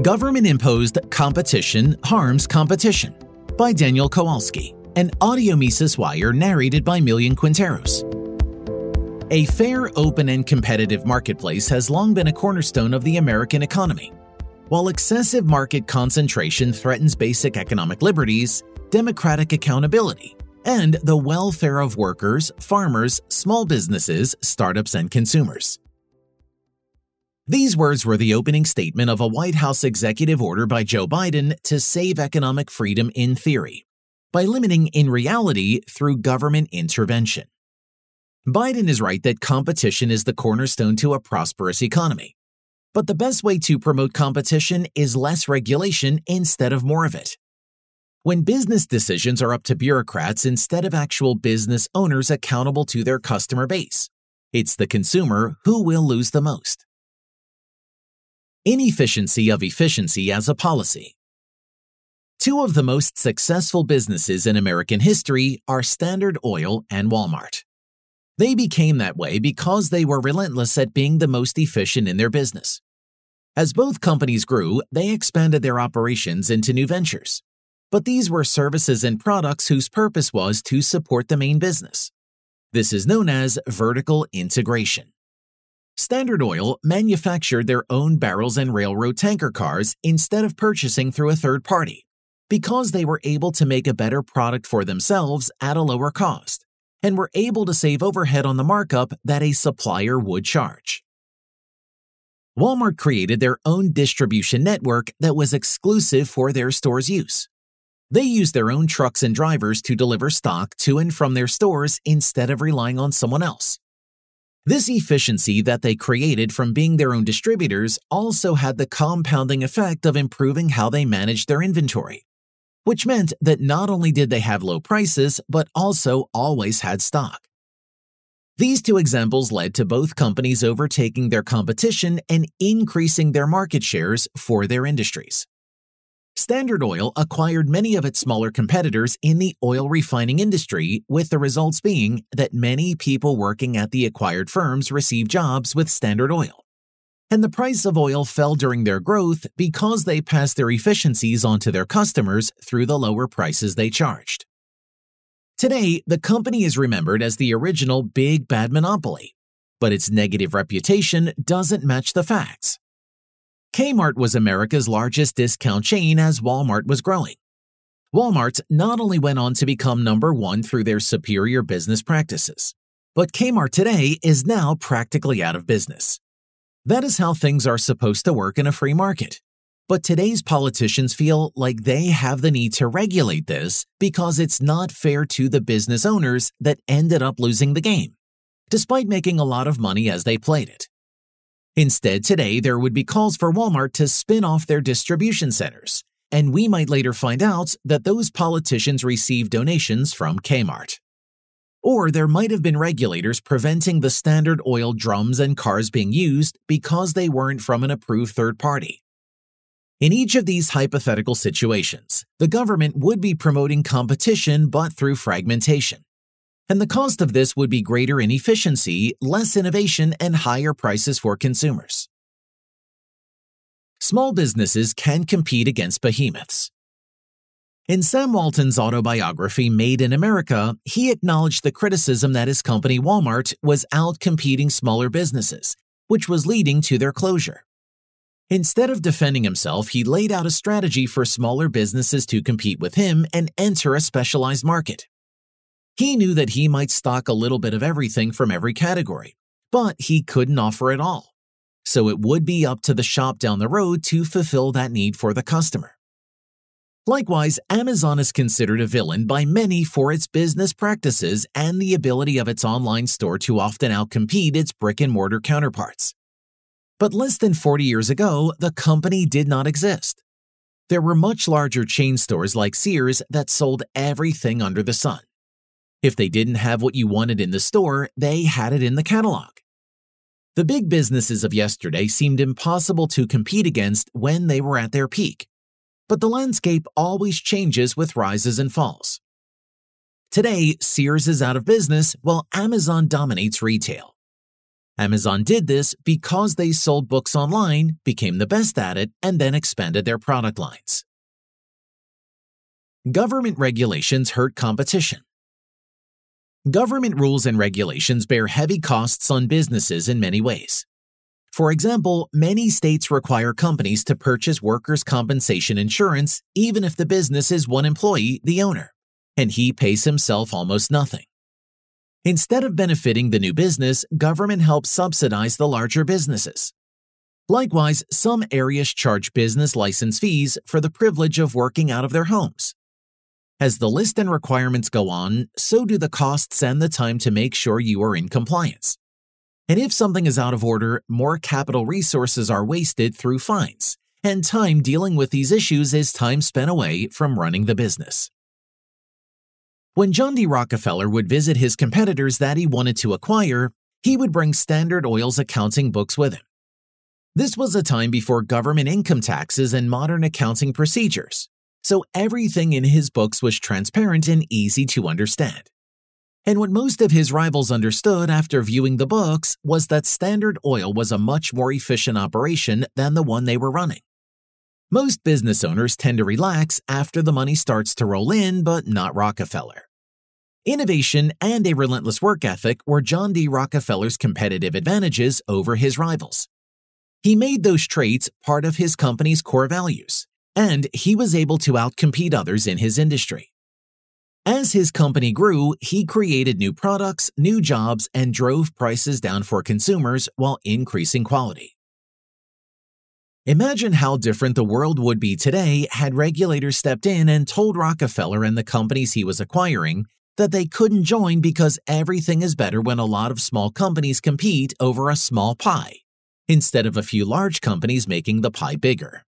Government Imposed Competition Harms Competition by Daniel Kowalski, an audio Mises Wire narrated by Millian Quinteros. A fair, open, and competitive marketplace has long been a cornerstone of the American economy. While excessive market concentration threatens basic economic liberties, democratic accountability, and the welfare of workers, farmers, small businesses, startups, and consumers. These words were the opening statement of a White House executive order by Joe Biden to save economic freedom in theory, by limiting in reality through government intervention. Biden is right that competition is the cornerstone to a prosperous economy. But the best way to promote competition is less regulation instead of more of it. When business decisions are up to bureaucrats instead of actual business owners accountable to their customer base, it's the consumer who will lose the most. Inefficiency of efficiency as a policy. Two of the most successful businesses in American history are Standard Oil and Walmart. They became that way because they were relentless at being the most efficient in their business. As both companies grew, they expanded their operations into new ventures. But these were services and products whose purpose was to support the main business. This is known as vertical integration. Standard Oil manufactured their own barrels and railroad tanker cars instead of purchasing through a third party because they were able to make a better product for themselves at a lower cost and were able to save overhead on the markup that a supplier would charge. Walmart created their own distribution network that was exclusive for their store's use. They used their own trucks and drivers to deliver stock to and from their stores instead of relying on someone else. This efficiency that they created from being their own distributors also had the compounding effect of improving how they managed their inventory, which meant that not only did they have low prices, but also always had stock. These two examples led to both companies overtaking their competition and increasing their market shares for their industries. Standard Oil acquired many of its smaller competitors in the oil refining industry, with the results being that many people working at the acquired firms received jobs with Standard Oil. And the price of oil fell during their growth because they passed their efficiencies onto their customers through the lower prices they charged. Today, the company is remembered as the original big bad monopoly, but its negative reputation doesn't match the facts. Kmart was America's largest discount chain as Walmart was growing. Walmart not only went on to become number one through their superior business practices, but Kmart today is now practically out of business. That is how things are supposed to work in a free market. But today's politicians feel like they have the need to regulate this because it's not fair to the business owners that ended up losing the game, despite making a lot of money as they played it. Instead, today there would be calls for Walmart to spin off their distribution centers, and we might later find out that those politicians received donations from Kmart. Or there might have been regulators preventing the Standard Oil drums and cars being used because they weren't from an approved third party. In each of these hypothetical situations, the government would be promoting competition but through fragmentation and the cost of this would be greater inefficiency, less innovation, and higher prices for consumers. Small businesses can compete against behemoths. In Sam Walton's autobiography, Made in America, he acknowledged the criticism that his company Walmart was out competing smaller businesses, which was leading to their closure. Instead of defending himself, he laid out a strategy for smaller businesses to compete with him and enter a specialized market. He knew that he might stock a little bit of everything from every category, but he couldn't offer it all. So it would be up to the shop down the road to fulfill that need for the customer. Likewise, Amazon is considered a villain by many for its business practices and the ability of its online store to often outcompete its brick and mortar counterparts. But less than 40 years ago, the company did not exist. There were much larger chain stores like Sears that sold everything under the sun. If they didn't have what you wanted in the store, they had it in the catalog. The big businesses of yesterday seemed impossible to compete against when they were at their peak. But the landscape always changes with rises and falls. Today, Sears is out of business while Amazon dominates retail. Amazon did this because they sold books online, became the best at it, and then expanded their product lines. Government regulations hurt competition. Government rules and regulations bear heavy costs on businesses in many ways. For example, many states require companies to purchase workers' compensation insurance even if the business is one employee, the owner, and he pays himself almost nothing. Instead of benefiting the new business, government helps subsidize the larger businesses. Likewise, some areas charge business license fees for the privilege of working out of their homes. As the list and requirements go on, so do the costs and the time to make sure you are in compliance. And if something is out of order, more capital resources are wasted through fines, and time dealing with these issues is time spent away from running the business. When John D. Rockefeller would visit his competitors that he wanted to acquire, he would bring Standard Oil's accounting books with him. This was a time before government income taxes and modern accounting procedures, so everything in his books was transparent and easy to understand. And what most of his rivals understood after viewing the books was that Standard Oil was a much more efficient operation than the one they were running. Most business owners tend to relax after the money starts to roll in, but not Rockefeller. Innovation and a relentless work ethic were John D. Rockefeller's competitive advantages over his rivals. He made those traits part of his company's core values and he was able to outcompete others in his industry. As his company grew, he created new products, new jobs, and drove prices down for consumers while increasing quality. Imagine how different the world would be today had regulators stepped in and told Rockefeller and the companies he was acquiring that they couldn't join because everything is better when a lot of small companies compete over a small pie, instead of a few large companies making the pie bigger.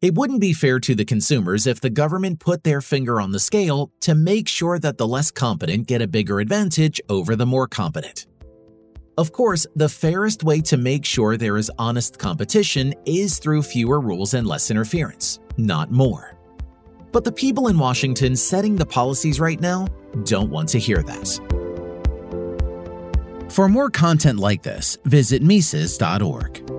It wouldn't be fair to the consumers if the government put their finger on the scale to make sure that the less competent get a bigger advantage over the more competent. Of course, the fairest way to make sure there is honest competition is through fewer rules and less interference, not more. But the people in Washington setting the policies right now don't want to hear that. For more content like this, visit Mises.org.